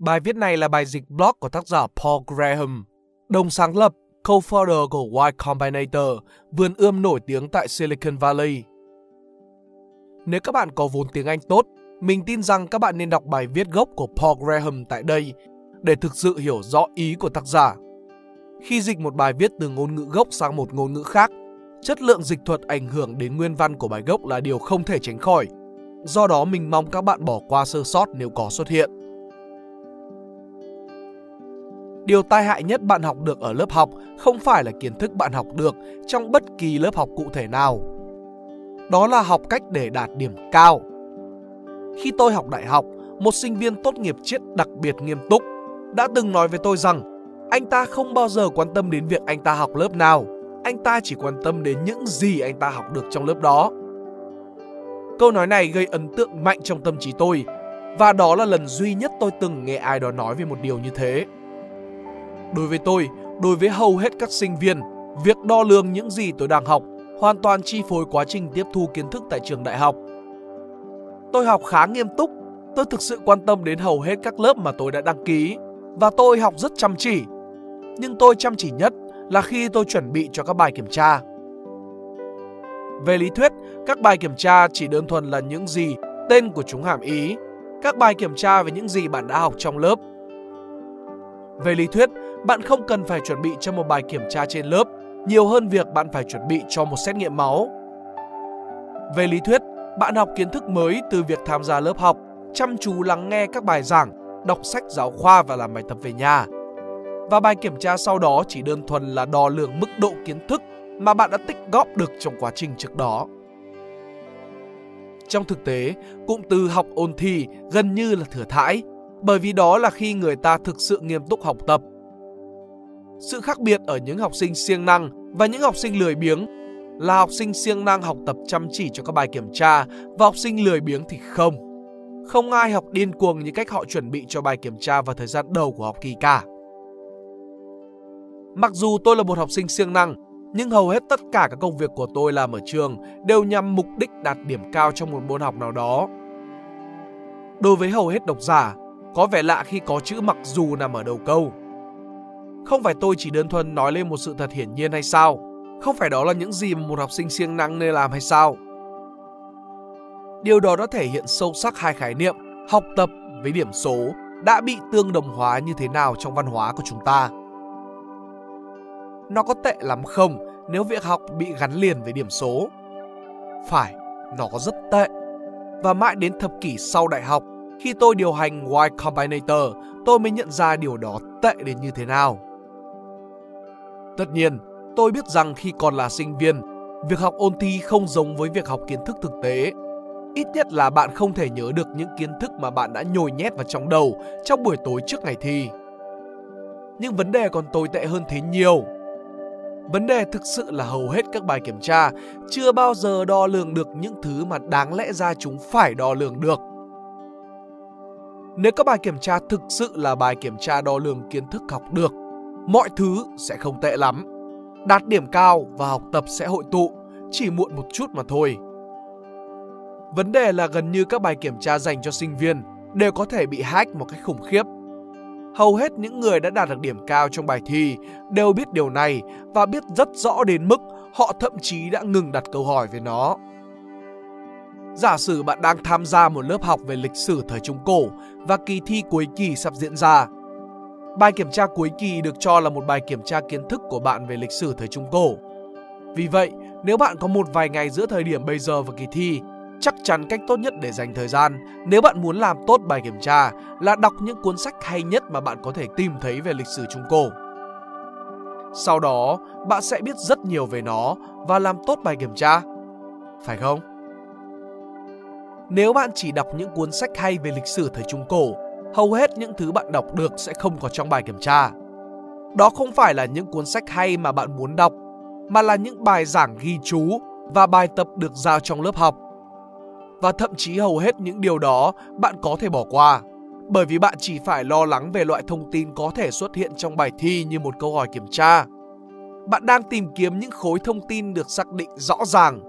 Bài viết này là bài dịch blog của tác giả Paul Graham, đồng sáng lập, co-founder của Y Combinator, vườn ươm nổi tiếng tại Silicon Valley. Nếu các bạn có vốn tiếng Anh tốt, mình tin rằng các bạn nên đọc bài viết gốc của Paul Graham tại đây để thực sự hiểu rõ ý của tác giả. Khi dịch một bài viết từ ngôn ngữ gốc sang một ngôn ngữ khác, chất lượng dịch thuật ảnh hưởng đến nguyên văn của bài gốc là điều không thể tránh khỏi. Do đó mình mong các bạn bỏ qua sơ sót nếu có xuất hiện. Điều tai hại nhất bạn học được ở lớp học không phải là kiến thức bạn học được trong bất kỳ lớp học cụ thể nào. Đó là học cách để đạt điểm cao. Khi tôi học đại học, một sinh viên tốt nghiệp triết đặc biệt nghiêm túc đã từng nói với tôi rằng anh ta không bao giờ quan tâm đến việc anh ta học lớp nào, anh ta chỉ quan tâm đến những gì anh ta học được trong lớp đó. Câu nói này gây ấn tượng mạnh trong tâm trí tôi và đó là lần duy nhất tôi từng nghe ai đó nói về một điều như thế. Đối với tôi, đối với hầu hết các sinh viên, việc đo lường những gì tôi đang học hoàn toàn chi phối quá trình tiếp thu kiến thức tại trường đại học. Tôi học khá nghiêm túc, tôi thực sự quan tâm đến hầu hết các lớp mà tôi đã đăng ký và tôi học rất chăm chỉ. Nhưng tôi chăm chỉ nhất là khi tôi chuẩn bị cho các bài kiểm tra. Về lý thuyết, các bài kiểm tra chỉ đơn thuần là những gì tên của chúng hàm ý, các bài kiểm tra về những gì bạn đã học trong lớp. Về lý thuyết, bạn không cần phải chuẩn bị cho một bài kiểm tra trên lớp nhiều hơn việc bạn phải chuẩn bị cho một xét nghiệm máu. Về lý thuyết, bạn học kiến thức mới từ việc tham gia lớp học, chăm chú lắng nghe các bài giảng, đọc sách giáo khoa và làm bài tập về nhà. Và bài kiểm tra sau đó chỉ đơn thuần là đo lường mức độ kiến thức mà bạn đã tích góp được trong quá trình trước đó. Trong thực tế, cụm từ học ôn thi gần như là thừa thãi, bởi vì đó là khi người ta thực sự nghiêm túc học tập. Sự khác biệt ở những học sinh siêng năng và những học sinh lười biếng là học sinh siêng năng học tập chăm chỉ cho các bài kiểm tra và học sinh lười biếng thì không. Không ai học điên cuồng như cách họ chuẩn bị cho bài kiểm tra vào thời gian đầu của học kỳ cả. Mặc dù tôi là một học sinh siêng năng, nhưng hầu hết tất cả các công việc của tôi làm ở trường đều nhằm mục đích đạt điểm cao trong một môn học nào đó. Đối với hầu hết độc giả, có vẻ lạ khi có chữ mặc dù nằm ở đầu câu. Không phải tôi chỉ đơn thuần nói lên một sự thật hiển nhiên hay sao? Không phải đó là những gì mà một học sinh siêng năng nên làm hay sao? Điều đó đã thể hiện sâu sắc hai khái niệm học tập với điểm số đã bị tương đồng hóa như thế nào trong văn hóa của chúng ta. Nó có tệ lắm không nếu việc học bị gắn liền với điểm số? Phải, nó có rất tệ. Và mãi đến thập kỷ sau đại học, khi tôi điều hành Y Combinator, tôi mới nhận ra điều đó tệ đến như thế nào. Tất nhiên, tôi biết rằng khi còn là sinh viên, việc học ôn thi không giống với việc học kiến thức thực tế. Ít nhất là bạn không thể nhớ được những kiến thức mà bạn đã nhồi nhét vào trong đầu trong buổi tối trước ngày thi. Nhưng vấn đề còn tồi tệ hơn thế nhiều. Vấn đề thực sự là hầu hết các bài kiểm tra chưa bao giờ đo lường được những thứ mà đáng lẽ ra chúng phải đo lường được. Nếu các bài kiểm tra thực sự là bài kiểm tra đo lường kiến thức học được, mọi thứ sẽ không tệ lắm. Đạt điểm cao và học tập sẽ hội tụ, chỉ muộn một chút mà thôi. Vấn đề là gần như các bài kiểm tra dành cho sinh viên đều có thể bị hack một cách khủng khiếp. Hầu hết những người đã đạt được điểm cao trong bài thi đều biết điều này và biết rất rõ đến mức họ thậm chí đã ngừng đặt câu hỏi về nó. Giả sử bạn đang tham gia một lớp học về lịch sử thời Trung Cổ và kỳ thi cuối kỳ sắp diễn ra. Bài kiểm tra cuối kỳ được cho là một bài kiểm tra kiến thức của bạn về lịch sử thời Trung Cổ. Vì vậy, nếu bạn có một vài ngày giữa thời điểm bây giờ và kỳ thi, chắc chắn cách tốt nhất để dành thời gian nếu bạn muốn làm tốt bài kiểm tra là đọc những cuốn sách hay nhất mà bạn có thể tìm thấy về lịch sử Trung Cổ. Sau đó, bạn sẽ biết rất nhiều về nó và làm tốt bài kiểm tra. Phải không? Nếu bạn chỉ đọc những cuốn sách hay về lịch sử thời Trung Cổ, hầu hết những thứ bạn đọc được sẽ không có trong bài kiểm tra. Đó không phải là những cuốn sách hay mà bạn muốn đọc, mà là những bài giảng ghi chú và bài tập được giao trong lớp học. Và thậm chí hầu hết những điều đó bạn có thể bỏ qua, bởi vì bạn chỉ phải lo lắng về loại thông tin có thể xuất hiện trong bài thi như một câu hỏi kiểm tra. Bạn đang tìm kiếm những khối thông tin được xác định rõ ràng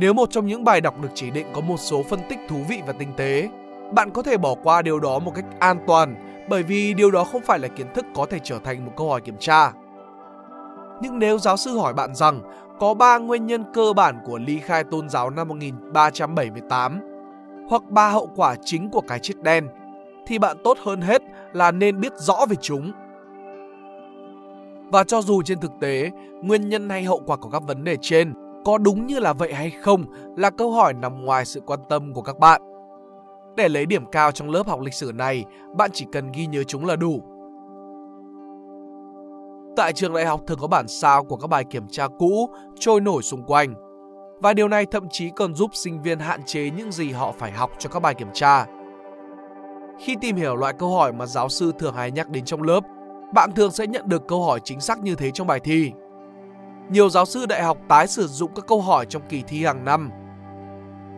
nếu một trong những bài đọc được chỉ định có một số phân tích thú vị và tinh tế, bạn có thể bỏ qua điều đó một cách an toàn bởi vì điều đó không phải là kiến thức có thể trở thành một câu hỏi kiểm tra. Nhưng nếu giáo sư hỏi bạn rằng có 3 nguyên nhân cơ bản của ly khai tôn giáo năm 1378 hoặc ba hậu quả chính của cái chết đen thì bạn tốt hơn hết là nên biết rõ về chúng. Và cho dù trên thực tế, nguyên nhân hay hậu quả của các vấn đề trên có đúng như là vậy hay không là câu hỏi nằm ngoài sự quan tâm của các bạn. Để lấy điểm cao trong lớp học lịch sử này, bạn chỉ cần ghi nhớ chúng là đủ. Tại trường đại học thường có bản sao của các bài kiểm tra cũ trôi nổi xung quanh. Và điều này thậm chí còn giúp sinh viên hạn chế những gì họ phải học cho các bài kiểm tra. Khi tìm hiểu loại câu hỏi mà giáo sư thường hay nhắc đến trong lớp, bạn thường sẽ nhận được câu hỏi chính xác như thế trong bài thi. Nhiều giáo sư đại học tái sử dụng các câu hỏi trong kỳ thi hàng năm.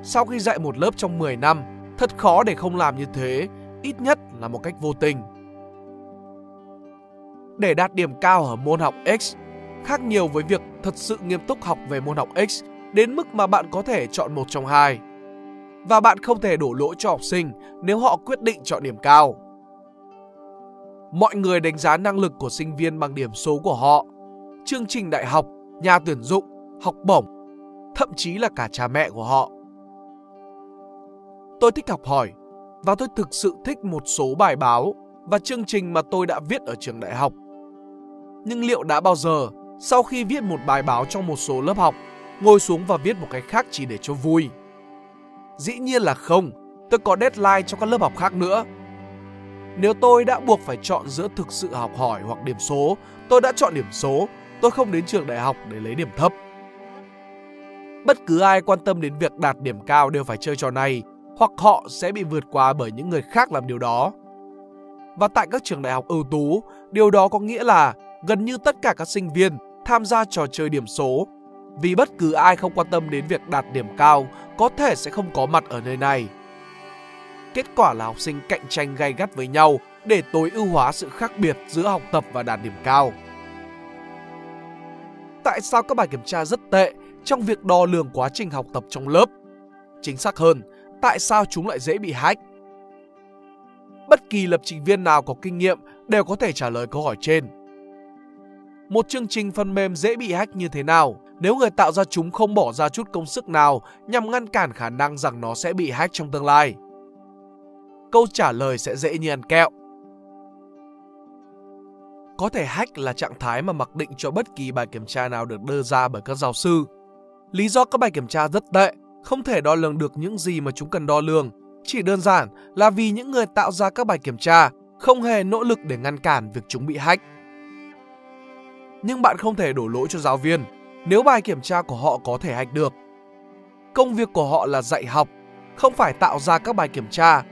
Sau khi dạy một lớp trong 10 năm, thật khó để không làm như thế, ít nhất là một cách vô tình. Để đạt điểm cao ở môn học X, khác nhiều với việc thật sự nghiêm túc học về môn học X đến mức mà bạn có thể chọn một trong hai. Và bạn không thể đổ lỗi cho học sinh nếu họ quyết định chọn điểm cao. Mọi người đánh giá năng lực của sinh viên bằng điểm số của họ, chương trình đại học, nhà tuyển dụng, học bổng, thậm chí là cả cha mẹ của họ. Tôi thích học hỏi và tôi thực sự thích một số bài báo và chương trình mà tôi đã viết ở trường đại học. Nhưng liệu đã bao giờ sau khi viết một bài báo trong một số lớp học, ngồi xuống và viết một cái khác chỉ để cho vui? Dĩ nhiên là không, tôi có deadline cho các lớp học khác nữa. Nếu tôi đã buộc phải chọn giữa thực sự học hỏi hoặc điểm số, tôi đã chọn điểm số, tôi không đến trường đại học để lấy điểm thấp. Bất cứ ai quan tâm đến việc đạt điểm cao đều phải chơi trò này, hoặc họ sẽ bị vượt qua bởi những người khác làm điều đó. Và tại các trường đại học ưu tú, điều đó có nghĩa là gần như tất cả các sinh viên tham gia trò chơi điểm số vì bất cứ ai không quan tâm đến việc đạt điểm cao có thể sẽ không có mặt ở nơi này. Kết quả là học sinh cạnh tranh gay gắt với nhau để tối ưu hóa sự khác biệt giữa học tập và đạt điểm cao. Tại sao các bài kiểm tra rất tệ trong việc đo lường quá trình học tập trong lớp? Chính xác hơn, tại sao chúng lại dễ bị hack? Bất kỳ lập trình viên nào có kinh nghiệm đều có thể trả lời câu hỏi trên. Một chương trình phần mềm dễ bị hack như thế nào nếu người tạo ra chúng không bỏ ra chút công sức nào nhằm ngăn cản khả năng rằng nó sẽ bị hack trong tương lai? Câu trả lời sẽ dễ như ăn kẹo. Có thể hack là trạng thái mà mặc định cho bất kỳ bài kiểm tra nào được đưa ra bởi các giáo sư. Lý do các bài kiểm tra rất tệ, không thể đo lường được những gì mà chúng cần đo lường. Chỉ đơn giản là vì những người tạo ra các bài kiểm tra không hề nỗ lực để ngăn cản việc chúng bị hack. Nhưng bạn không thể đổ lỗi cho giáo viên nếu bài kiểm tra của họ có thể hack được. Công việc của họ là dạy học, không phải tạo ra các bài kiểm tra.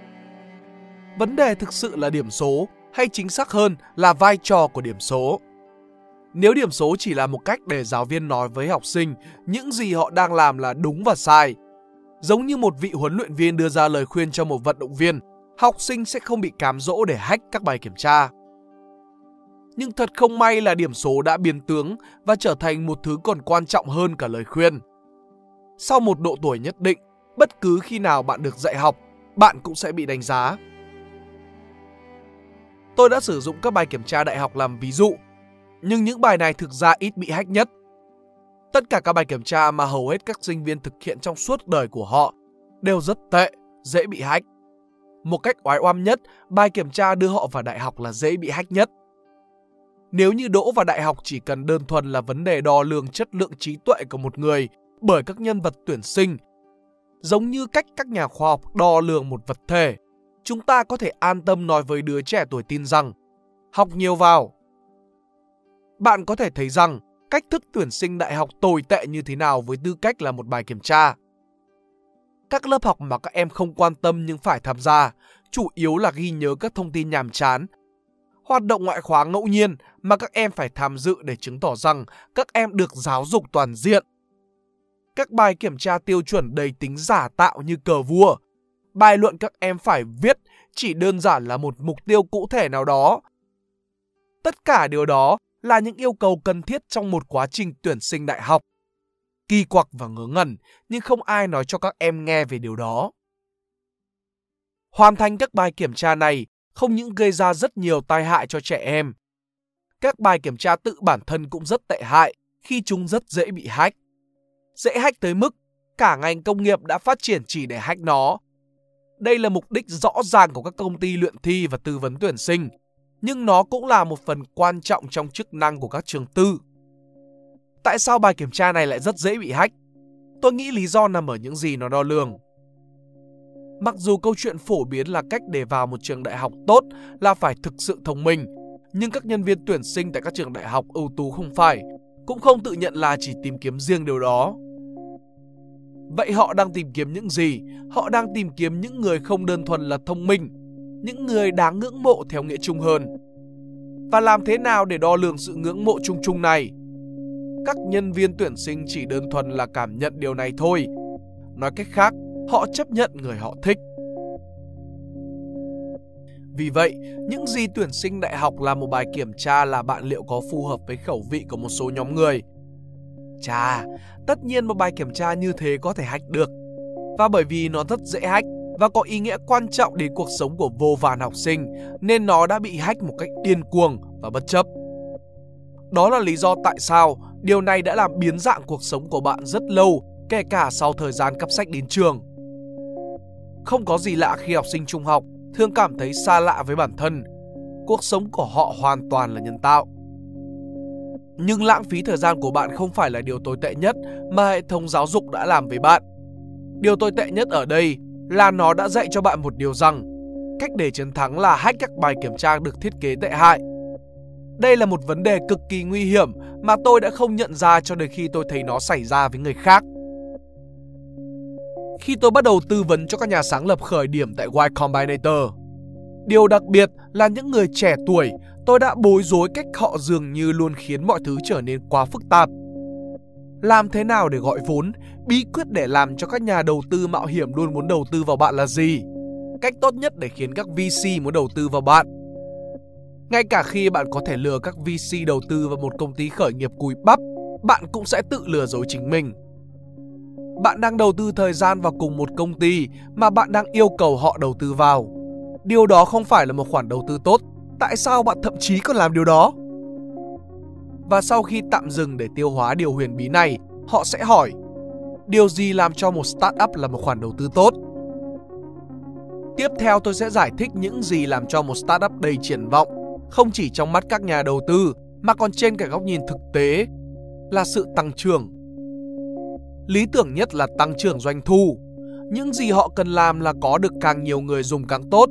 Vấn đề thực sự là điểm số, hay chính xác hơn là vai trò của điểm số. Nếu điểm số chỉ là một cách để giáo viên nói với học sinh những gì họ đang làm là đúng và sai, giống như một vị huấn luyện viên đưa ra lời khuyên cho một vận động viên, học sinh sẽ không bị cám dỗ để hack các bài kiểm tra nhưng thật không may là điểm số đã biến tướng và trở thành một thứ còn quan trọng hơn cả lời khuyên. Sau một độ tuổi nhất định, bất cứ khi nào bạn được dạy học, bạn cũng sẽ bị đánh giá. Tôi đã sử dụng các bài kiểm tra đại học làm ví dụ, nhưng những bài này thực ra ít bị hack nhất. Tất cả các bài kiểm tra mà hầu hết các sinh viên thực hiện trong suốt đời của họ đều rất tệ, dễ bị hack. Một cách oái oăm nhất, bài kiểm tra đưa họ vào đại học là dễ bị hack nhất. Nếu như đỗ vào đại học chỉ cần đơn thuần là vấn đề đo lường chất lượng trí tuệ của một người bởi các nhân vật tuyển sinh, giống như cách các nhà khoa học đo lường một vật thể, chúng ta có thể an tâm nói với đứa trẻ tuổi tin rằng học nhiều vào. Bạn có thể thấy rằng cách thức tuyển sinh đại học tồi tệ như thế nào với tư cách là một bài kiểm tra. Các lớp học mà các em không quan tâm nhưng phải tham gia, chủ yếu là ghi nhớ các thông tin nhàm chán hoạt động ngoại khóa ngẫu nhiên mà các em phải tham dự để chứng tỏ rằng các em được giáo dục toàn diện. Các bài kiểm tra tiêu chuẩn đầy tính giả tạo như cờ vua. Bài luận các em phải viết chỉ đơn giản là một mục tiêu cụ thể nào đó. Tất cả điều đó là những yêu cầu cần thiết trong một quá trình tuyển sinh đại học. Kỳ quặc và ngớ ngẩn, nhưng không ai nói cho các em nghe về điều đó. Hoàn thành các bài kiểm tra này không những gây ra rất nhiều tai hại cho trẻ em. Các bài kiểm tra tự bản thân cũng rất tệ hại khi chúng rất dễ bị hack. Dễ hack tới mức cả ngành công nghiệp đã phát triển chỉ để hack nó. Đây là mục đích rõ ràng của các công ty luyện thi và tư vấn tuyển sinh, nhưng nó cũng là một phần quan trọng trong chức năng của các trường tư. Tại sao bài kiểm tra này lại rất dễ bị hack? Tôi nghĩ lý do nằm ở những gì nó đo lường. Mặc dù câu chuyện phổ biến là cách để vào một trường đại học tốt là phải thực sự thông minh, nhưng các nhân viên tuyển sinh tại các trường đại học ưu tú không phải, cũng không tự nhận là chỉ tìm kiếm riêng điều đó. Vậy họ đang tìm kiếm những gì? Họ đang tìm kiếm những người không đơn thuần là thông minh, những người đáng ngưỡng mộ theo nghĩa chung hơn. Và làm thế nào để đo lường sự ngưỡng mộ chung chung này? Các nhân viên tuyển sinh chỉ đơn thuần là cảm nhận điều này thôi. Nói cách khác, họ chấp nhận người họ thích. Vì vậy, những gì tuyển sinh đại học là một bài kiểm tra là bạn liệu có phù hợp với khẩu vị của một số nhóm người. Chà, tất nhiên một bài kiểm tra như thế có thể hack được. Và bởi vì nó rất dễ hack và có ý nghĩa quan trọng đến cuộc sống của vô vàn học sinh nên nó đã bị hack một cách điên cuồng và bất chấp. Đó là lý do tại sao điều này đã làm biến dạng cuộc sống của bạn rất lâu, kể cả sau thời gian cắp sách đến trường. Không có gì lạ khi học sinh trung học thường cảm thấy xa lạ với bản thân. Cuộc sống của họ hoàn toàn là nhân tạo. Nhưng lãng phí thời gian của bạn không phải là điều tồi tệ nhất mà hệ thống giáo dục đã làm với bạn. Điều tồi tệ nhất ở đây là nó đã dạy cho bạn một điều rằng cách để chiến thắng là hack các bài kiểm tra được thiết kế tệ hại. Đây là một vấn đề cực kỳ nguy hiểm mà tôi đã không nhận ra cho đến khi tôi thấy nó xảy ra với người khác. Khi tôi bắt đầu tư vấn cho các nhà sáng lập khởi điểm tại Y Combinator, điều đặc biệt là những người trẻ tuổi, tôi đã bối rối cách họ dường như luôn khiến mọi thứ trở nên quá phức tạp. Làm thế nào để gọi vốn? Bí quyết để làm cho các nhà đầu tư mạo hiểm luôn muốn đầu tư vào bạn là gì? Cách tốt nhất để khiến các VC muốn đầu tư vào bạn. Ngay cả khi bạn có thể lừa các VC đầu tư vào một công ty khởi nghiệp cùi bắp, bạn cũng sẽ tự lừa dối chính mình. Bạn đang đầu tư thời gian vào cùng một công ty mà bạn đang yêu cầu họ đầu tư vào. Điều đó không phải là một khoản đầu tư tốt. Tại sao bạn thậm chí còn làm điều đó? Và sau khi tạm dừng để tiêu hóa điều huyền bí này, họ sẽ hỏi Điều gì làm cho một startup là một khoản đầu tư tốt? Tiếp theo tôi sẽ giải thích những gì làm cho một startup đầy triển vọng, không chỉ trong mắt các nhà đầu tư mà còn trên cả góc nhìn thực tế là sự tăng trưởng. Lý tưởng nhất là tăng trưởng doanh thu. Những gì họ cần làm là có được càng nhiều người dùng càng tốt.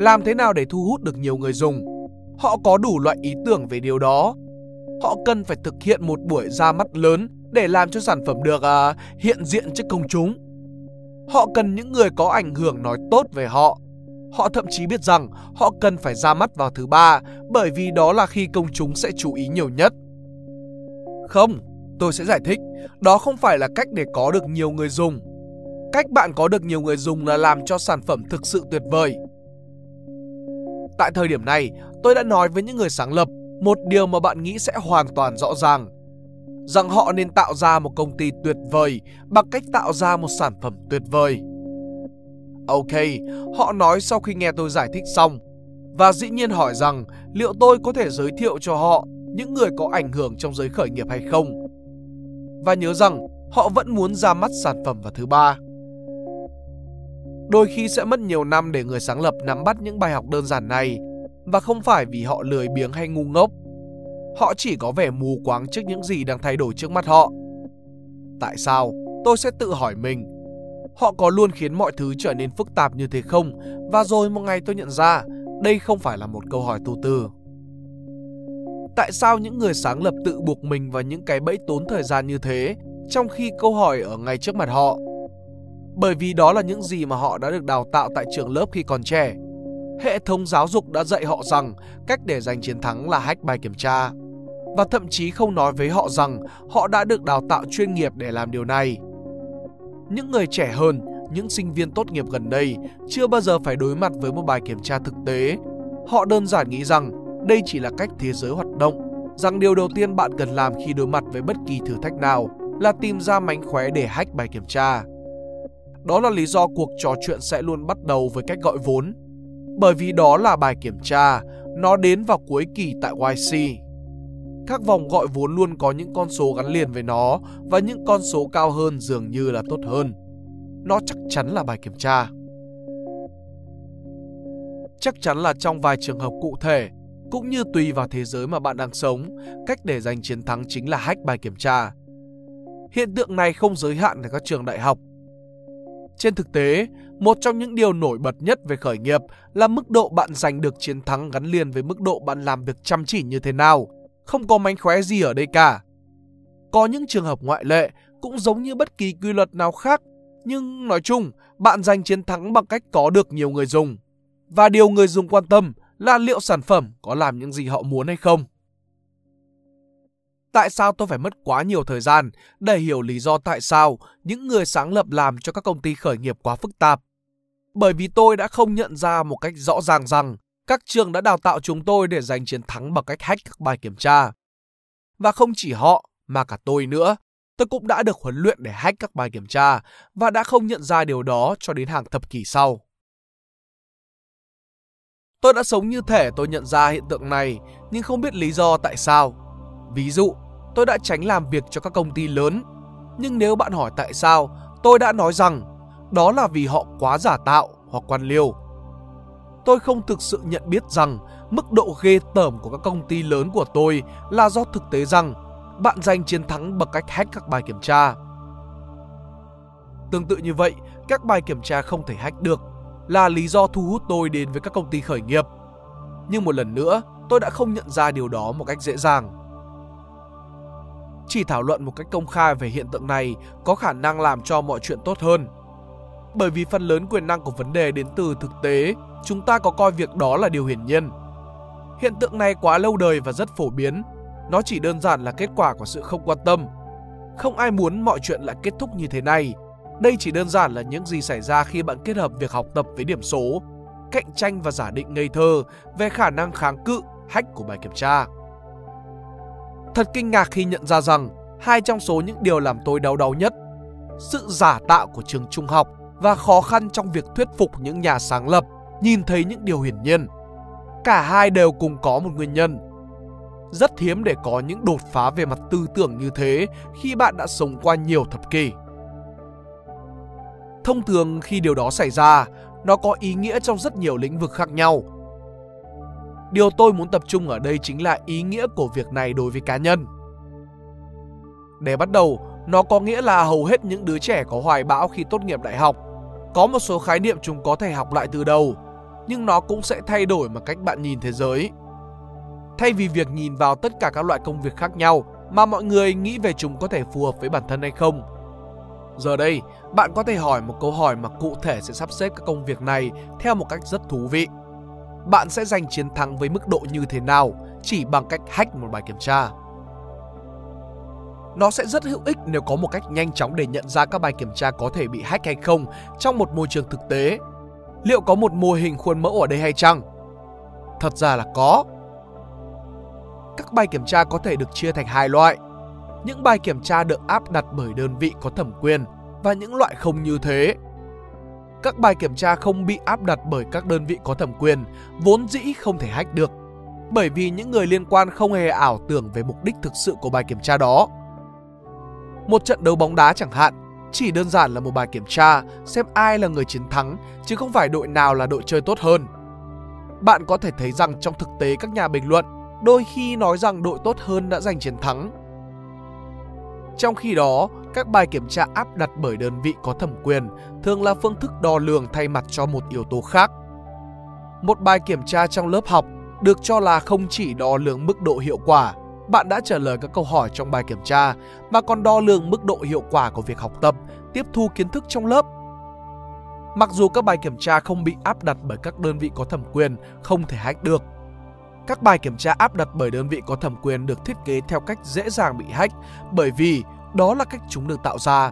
Làm thế nào để thu hút được nhiều người dùng? Họ có đủ loại ý tưởng về điều đó. Họ cần phải thực hiện một buổi ra mắt lớn để làm cho sản phẩm được uh, hiện diện trước công chúng. Họ cần những người có ảnh hưởng nói tốt về họ. Họ thậm chí biết rằng họ cần phải ra mắt vào thứ ba bởi vì đó là khi công chúng sẽ chú ý nhiều nhất. Không, tôi sẽ giải thích, đó không phải là cách để có được nhiều người dùng. Cách bạn có được nhiều người dùng là làm cho sản phẩm thực sự tuyệt vời. Tại thời điểm này, tôi đã nói với những người sáng lập một điều mà bạn nghĩ sẽ hoàn toàn rõ ràng rằng họ nên tạo ra một công ty tuyệt vời bằng cách tạo ra một sản phẩm tuyệt vời. Ok, họ nói sau khi nghe tôi giải thích xong và dĩ nhiên hỏi rằng liệu tôi có thể giới thiệu cho họ những người có ảnh hưởng trong giới khởi nghiệp hay không. Và nhớ rằng họ vẫn muốn ra mắt sản phẩm vào thứ ba. Đôi khi sẽ mất nhiều năm để người sáng lập nắm bắt những bài học đơn giản này và không phải vì họ lười biếng hay ngu ngốc Họ chỉ có vẻ mù quáng trước những gì đang thay đổi trước mắt họ. Tại sao? Tôi sẽ tự hỏi mình. Họ có luôn khiến mọi thứ trở nên phức tạp như thế không? Và rồi một ngày tôi nhận ra, đây không phải là một câu hỏi tu từ. Tại sao những người sáng lập tự buộc mình vào những cái bẫy tốn thời gian như thế, trong khi câu hỏi ở ngay trước mặt họ? Bởi vì đó là những gì mà họ đã được đào tạo tại trường lớp khi còn trẻ. Hệ thống giáo dục đã dạy họ rằng cách để giành chiến thắng là hack bài kiểm tra và thậm chí không nói với họ rằng họ đã được đào tạo chuyên nghiệp để làm điều này. Những người trẻ hơn, những sinh viên tốt nghiệp gần đây chưa bao giờ phải đối mặt với một bài kiểm tra thực tế. Họ đơn giản nghĩ rằng đây chỉ là cách thế giới hoạt động, rằng điều đầu tiên bạn cần làm khi đối mặt với bất kỳ thử thách nào là tìm ra mánh khóe để hack bài kiểm tra đó là lý do cuộc trò chuyện sẽ luôn bắt đầu với cách gọi vốn. Bởi vì đó là bài kiểm tra, nó đến vào cuối kỳ tại YC. Các vòng gọi vốn luôn có những con số gắn liền với nó và những con số cao hơn dường như là tốt hơn. Nó chắc chắn là bài kiểm tra. Chắc chắn là trong vài trường hợp cụ thể, cũng như tùy vào thế giới mà bạn đang sống, cách để giành chiến thắng chính là hack bài kiểm tra. Hiện tượng này không giới hạn ở các trường đại học. Trên thực tế, một trong những điều nổi bật nhất về khởi nghiệp là mức độ bạn giành được chiến thắng gắn liền với mức độ bạn làm việc chăm chỉ như thế nào. Không có mánh khóe gì ở đây cả. Có những trường hợp ngoại lệ cũng giống như bất kỳ quy luật nào khác, nhưng nói chung, bạn giành chiến thắng bằng cách có được nhiều người dùng. Và điều người dùng quan tâm là liệu sản phẩm có làm những gì họ muốn hay không. Tại sao tôi phải mất quá nhiều thời gian để hiểu lý do tại sao những người sáng lập làm cho các công ty khởi nghiệp quá phức tạp? Bởi vì tôi đã không nhận ra một cách rõ ràng rằng các trường đã đào tạo chúng tôi để giành chiến thắng bằng cách hack các bài kiểm tra. Và không chỉ họ, mà cả tôi nữa. Tôi cũng đã được huấn luyện để hack các bài kiểm tra và đã không nhận ra điều đó cho đến hàng thập kỷ sau. Tôi đã sống như thể tôi nhận ra hiện tượng này, nhưng không biết lý do tại sao. Ví dụ, tôi đã tránh làm việc cho các công ty lớn. Nhưng nếu bạn hỏi tại sao, tôi đã nói rằng đó là vì họ quá giả tạo hoặc quan liêu. Tôi không thực sự nhận biết rằng mức độ ghê tởm của các công ty lớn của tôi là do thực tế rằng bạn giành chiến thắng bằng cách hack các bài kiểm tra. Tương tự như vậy, các bài kiểm tra không thể hack được là lý do thu hút tôi đến với các công ty khởi nghiệp. Nhưng một lần nữa, tôi đã không nhận ra điều đó một cách dễ dàng. Chỉ thảo luận một cách công khai về hiện tượng này có khả năng làm cho mọi chuyện tốt hơn. Bởi vì phần lớn quyền năng của vấn đề đến từ thực tế, chúng ta có coi việc đó là điều hiển nhiên. Hiện tượng này quá lâu đời và rất phổ biến. Nó chỉ đơn giản là kết quả của sự không quan tâm. Không ai muốn mọi chuyện lại kết thúc như thế này, đây chỉ đơn giản là những gì xảy ra khi bạn kết hợp việc học tập với điểm số, cạnh tranh và giả định ngây thơ về khả năng kháng cự, hách của bài kiểm tra. Thật kinh ngạc khi nhận ra rằng hai trong số những điều làm tôi đau đầu nhất, sự giả tạo của trường trung học và khó khăn trong việc thuyết phục những nhà sáng lập nhìn thấy những điều hiển nhiên. Cả hai đều cùng có một nguyên nhân. Rất hiếm để có những đột phá về mặt tư tưởng như thế khi bạn đã sống qua nhiều thập kỷ. Thông thường khi điều đó xảy ra, nó có ý nghĩa trong rất nhiều lĩnh vực khác nhau. Điều tôi muốn tập trung ở đây chính là ý nghĩa của việc này đối với cá nhân. Để bắt đầu, nó có nghĩa là hầu hết những đứa trẻ có hoài bão khi tốt nghiệp đại học. Có một số khái niệm chúng có thể học lại từ đầu, nhưng nó cũng sẽ thay đổi mà cách bạn nhìn thế giới. Thay vì việc nhìn vào tất cả các loại công việc khác nhau mà mọi người nghĩ về chúng có thể phù hợp với bản thân hay không, Giờ đây, bạn có thể hỏi một câu hỏi mà cụ thể sẽ sắp xếp các công việc này theo một cách rất thú vị. Bạn sẽ giành chiến thắng với mức độ như thế nào chỉ bằng cách hack một bài kiểm tra? Nó sẽ rất hữu ích nếu có một cách nhanh chóng để nhận ra các bài kiểm tra có thể bị hack hay không trong một môi trường thực tế. Liệu có một mô hình khuôn mẫu ở đây hay chăng? Thật ra là có. Các bài kiểm tra có thể được chia thành hai loại những bài kiểm tra được áp đặt bởi đơn vị có thẩm quyền và những loại không như thế. Các bài kiểm tra không bị áp đặt bởi các đơn vị có thẩm quyền vốn dĩ không thể hack được, bởi vì những người liên quan không hề ảo tưởng về mục đích thực sự của bài kiểm tra đó. Một trận đấu bóng đá chẳng hạn, chỉ đơn giản là một bài kiểm tra xem ai là người chiến thắng chứ không phải đội nào là đội chơi tốt hơn. Bạn có thể thấy rằng trong thực tế các nhà bình luận đôi khi nói rằng đội tốt hơn đã giành chiến thắng trong khi đó, các bài kiểm tra áp đặt bởi đơn vị có thẩm quyền thường là phương thức đo lường thay mặt cho một yếu tố khác. Một bài kiểm tra trong lớp học được cho là không chỉ đo lường mức độ hiệu quả, bạn đã trả lời các câu hỏi trong bài kiểm tra, mà còn đo lường mức độ hiệu quả của việc học tập, tiếp thu kiến thức trong lớp. Mặc dù các bài kiểm tra không bị áp đặt bởi các đơn vị có thẩm quyền, không thể hack được, các bài kiểm tra áp đặt bởi đơn vị có thẩm quyền được thiết kế theo cách dễ dàng bị hack bởi vì đó là cách chúng được tạo ra.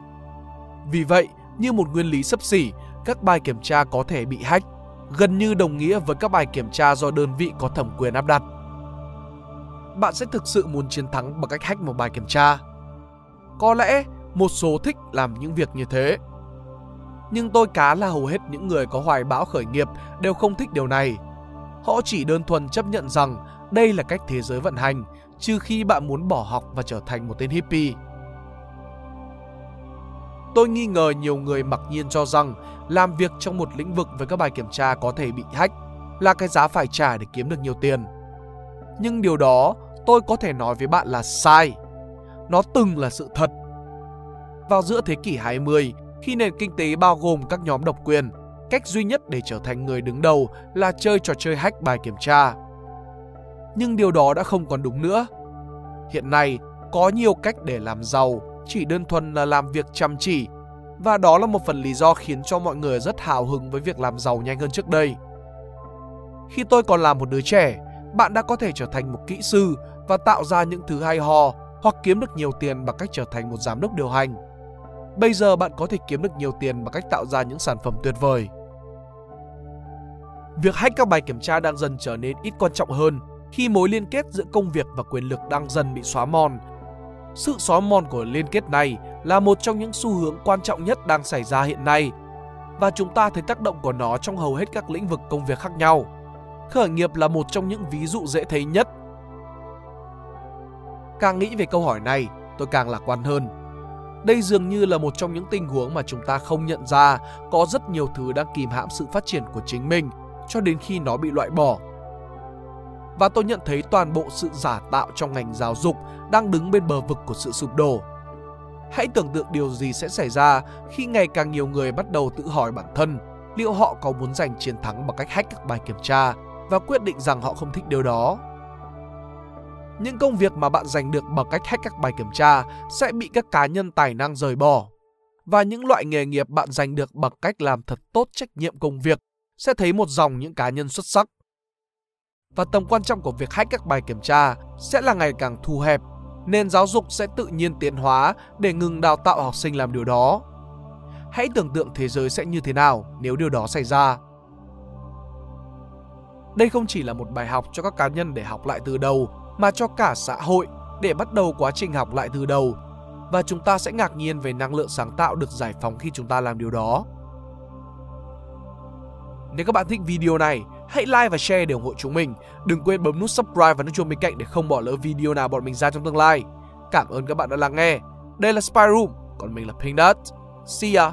Vì vậy, như một nguyên lý sấp xỉ, các bài kiểm tra có thể bị hack gần như đồng nghĩa với các bài kiểm tra do đơn vị có thẩm quyền áp đặt. Bạn sẽ thực sự muốn chiến thắng bằng cách hack một bài kiểm tra. Có lẽ một số thích làm những việc như thế. Nhưng tôi cá là hầu hết những người có hoài bão khởi nghiệp đều không thích điều này. Họ chỉ đơn thuần chấp nhận rằng đây là cách thế giới vận hành, trừ khi bạn muốn bỏ học và trở thành một tên hippie. Tôi nghi ngờ nhiều người mặc nhiên cho rằng làm việc trong một lĩnh vực với các bài kiểm tra có thể bị hack là cái giá phải trả để kiếm được nhiều tiền. Nhưng điều đó tôi có thể nói với bạn là sai. Nó từng là sự thật. Vào giữa thế kỷ 20, khi nền kinh tế bao gồm các nhóm độc quyền, cách duy nhất để trở thành người đứng đầu là chơi trò chơi hack bài kiểm tra. Nhưng điều đó đã không còn đúng nữa. Hiện nay, có nhiều cách để làm giàu, chỉ đơn thuần là làm việc chăm chỉ và đó là một phần lý do khiến cho mọi người rất hào hứng với việc làm giàu nhanh hơn trước đây. Khi tôi còn là một đứa trẻ, bạn đã có thể trở thành một kỹ sư và tạo ra những thứ hay ho hoặc kiếm được nhiều tiền bằng cách trở thành một giám đốc điều hành. Bây giờ bạn có thể kiếm được nhiều tiền bằng cách tạo ra những sản phẩm tuyệt vời. Việc hack các bài kiểm tra đang dần trở nên ít quan trọng hơn khi mối liên kết giữa công việc và quyền lực đang dần bị xóa mòn. Sự xóa mòn của liên kết này là một trong những xu hướng quan trọng nhất đang xảy ra hiện nay và chúng ta thấy tác động của nó trong hầu hết các lĩnh vực công việc khác nhau. Khởi nghiệp là một trong những ví dụ dễ thấy nhất. Càng nghĩ về câu hỏi này, tôi càng lạc quan hơn. Đây dường như là một trong những tình huống mà chúng ta không nhận ra có rất nhiều thứ đang kìm hãm sự phát triển của chính mình cho đến khi nó bị loại bỏ. Và tôi nhận thấy toàn bộ sự giả tạo trong ngành giáo dục đang đứng bên bờ vực của sự sụp đổ. Hãy tưởng tượng điều gì sẽ xảy ra khi ngày càng nhiều người bắt đầu tự hỏi bản thân liệu họ có muốn giành chiến thắng bằng cách hack các bài kiểm tra và quyết định rằng họ không thích điều đó. Những công việc mà bạn giành được bằng cách hack các bài kiểm tra sẽ bị các cá nhân tài năng rời bỏ. Và những loại nghề nghiệp bạn giành được bằng cách làm thật tốt trách nhiệm công việc sẽ thấy một dòng những cá nhân xuất sắc. Và tầm quan trọng của việc hack các bài kiểm tra sẽ là ngày càng thu hẹp, nên giáo dục sẽ tự nhiên tiến hóa để ngừng đào tạo học sinh làm điều đó. Hãy tưởng tượng thế giới sẽ như thế nào nếu điều đó xảy ra. Đây không chỉ là một bài học cho các cá nhân để học lại từ đầu, mà cho cả xã hội để bắt đầu quá trình học lại từ đầu. Và chúng ta sẽ ngạc nhiên về năng lượng sáng tạo được giải phóng khi chúng ta làm điều đó. Nếu các bạn thích video này, hãy like và share để ủng hộ chúng mình. Đừng quên bấm nút subscribe và nút chuông bên cạnh để không bỏ lỡ video nào bọn mình ra trong tương lai. Cảm ơn các bạn đã lắng nghe. Đây là Spy Room, còn mình là Pink Nut. See ya!